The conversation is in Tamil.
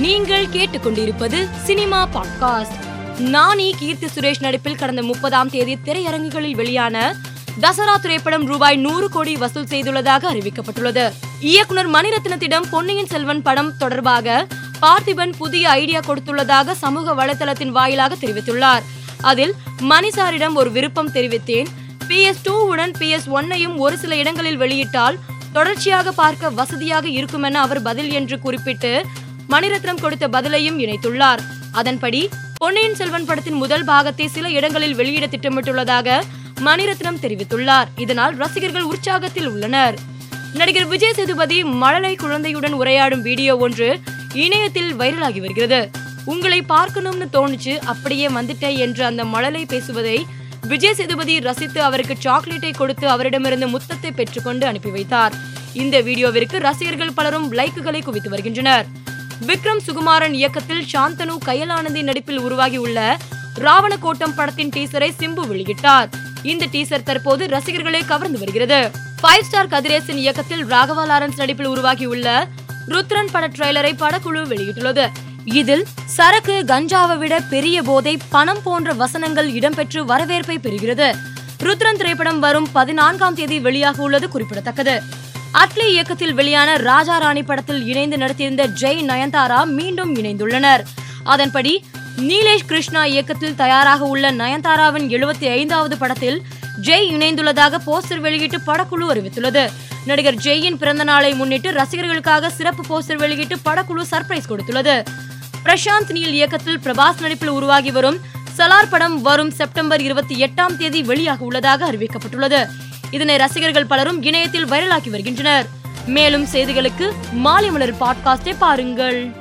நீங்கள் கேட்டுக்கொண்டிருப்பது சினிமா பாட்காஸ்ட். நானி கீர்த்தி சுரேஷ் நடிப்பில் கடந்த முப்பதாம் தேதி திரையரங்குகளில் வெளியான தசரா திரைப்படம் ரூபாய் நூறு கோடி வசூல் செய்துள்ளதாக அறிவிக்கப்பட்டுள்ளது. இயக்குனர் மணிரத்னத்திடம் பொன்னியின் செல்வன் படம் தொடர்பாக பார்த்திபன் புதிய ஐடியா கொடுத்துள்ளதாக சமூக வலைதளத்தின் வாயிலாக தெரிவித்துள்ளார். அதில் மணிசாரிடம் ஒரு விருப்பம் தெரிவித்தேன். பி எஸ் டூ உடன் பி எஸ் ஒன்னையும் ஒரு சில இடங்களில் வெளியிட்டால் தொடர்ச்சியாக பார்க்க வசதியாக இருக்குமென அவர் பதில் என்று குறிப்பிட்டு மணிரத்னம் கொடுத்த பதிலையும் இணைத்துள்ளார். அதன்படி பொன்னியின் செல்வன் படத்தின் முதல் பாகத்தை சில இடங்களில் வெளியிட திட்டமிட்டுள்ளதாக மணிரத்னம் தெரிவித்துள்ளார். இதனால் ரசிகர்கள் உற்சாகத்தில் உள்ளனர். நடிகர் விஜய் சேதுபதி மழலை குழந்தையுடன் உரையாடும் வீடியோ ஒன்று இணையத்தில் வைரலாகி வருகிறது. உங்களை பார்க்கணும்னு தோணுச்சு அப்படியே வந்துட்டேன் என்று அந்த மழலை பேசுவதை விஜய் சேதுபதி ரசித்து அவருக்கு சாக்லேட்டை கொடுத்து அவரிடமிருந்து முத்தத்தை பெற்றுக்கொண்டு அனுப்பி வைத்தார். இந்த வீடியோவிற்கு ரசிகர்கள் பலரும் லைக்குகளை குவித்து வருகின்றனர். விக்ரம் சுகுமாரன் இயக்கத்தில் சாந்தனு கயலானந்தி நடிப்பில் உருவாகியுள்ள ராவணகோட்டம் படத்தின் டீசரை சிம்பு வெளியிட்டார். இந்த டீசர் தற்போது ரசிகர்களை கவர்ந்து வருகிறது. ஃபைவ் ஸ்டார் கதிரேசன் இயக்கத்தில் ராகவா லாரன்ஸ் நடிப்பில் உருவாகியுள்ள ருத்ரன் பட ட்ரெய்லரை படக்குழு வெளியிட்டுள்ளது. இதில் சரக்கு கஞ்சாவை விட பெரிய போதை பணம் போன்ற வசனங்கள் இடம்பெற்று வரவேற்பை பெறுகிறது. ருத்ரன் திரைப்படம் வரும் பதினான்காம் தேதி வெளியாக உள்ளது குறிப்பிடத்தக்கது. அட்லி இயக்கத்தில் வெளியான ராஜா ராணி படத்தில் இணைந்து நடித்திருந்த ஜெய் நயன்தாரா மீண்டும் இணைந்துள்ளனர். அதன்படி நீலேஷ் கிருஷ்ணா இயக்கத்தில் தயாராக உள்ள நயன்தாராவின் எழுபத்தி ஐந்தாவது படத்தில் ஜெய் இணைந்துள்ளதாக போஸ்டர் வெளியிட்டு படக்குழு அறிவித்துள்ளது. நடிகர் ஜெயின் பிறந்த நாளை முன்னிட்டு ரசிகர்களுக்காக சிறப்பு போஸ்டர் வெளியிட்டு படக்குழு சர்ப்ரைஸ் கொடுத்துள்ளது. பிரசாந்த் நீல் இயக்கத்தில் பிரபாஸ் நடிப்பில் உருவாகி வரும் சலார் படம் வரும் செப்டம்பர் இருபத்தி எட்டாம் தேதி வெளியாக உள்ளதாக அறிவிக்கப்பட்டுள்ளது. இதனை ரசிகர்கள் பலரும் இணையத்தில் வைரலாக்கி வருகின்றனர். மேலும் செய்திகளுக்கு மாலை மலர் பாட்காஸ்டை பாருங்கள்.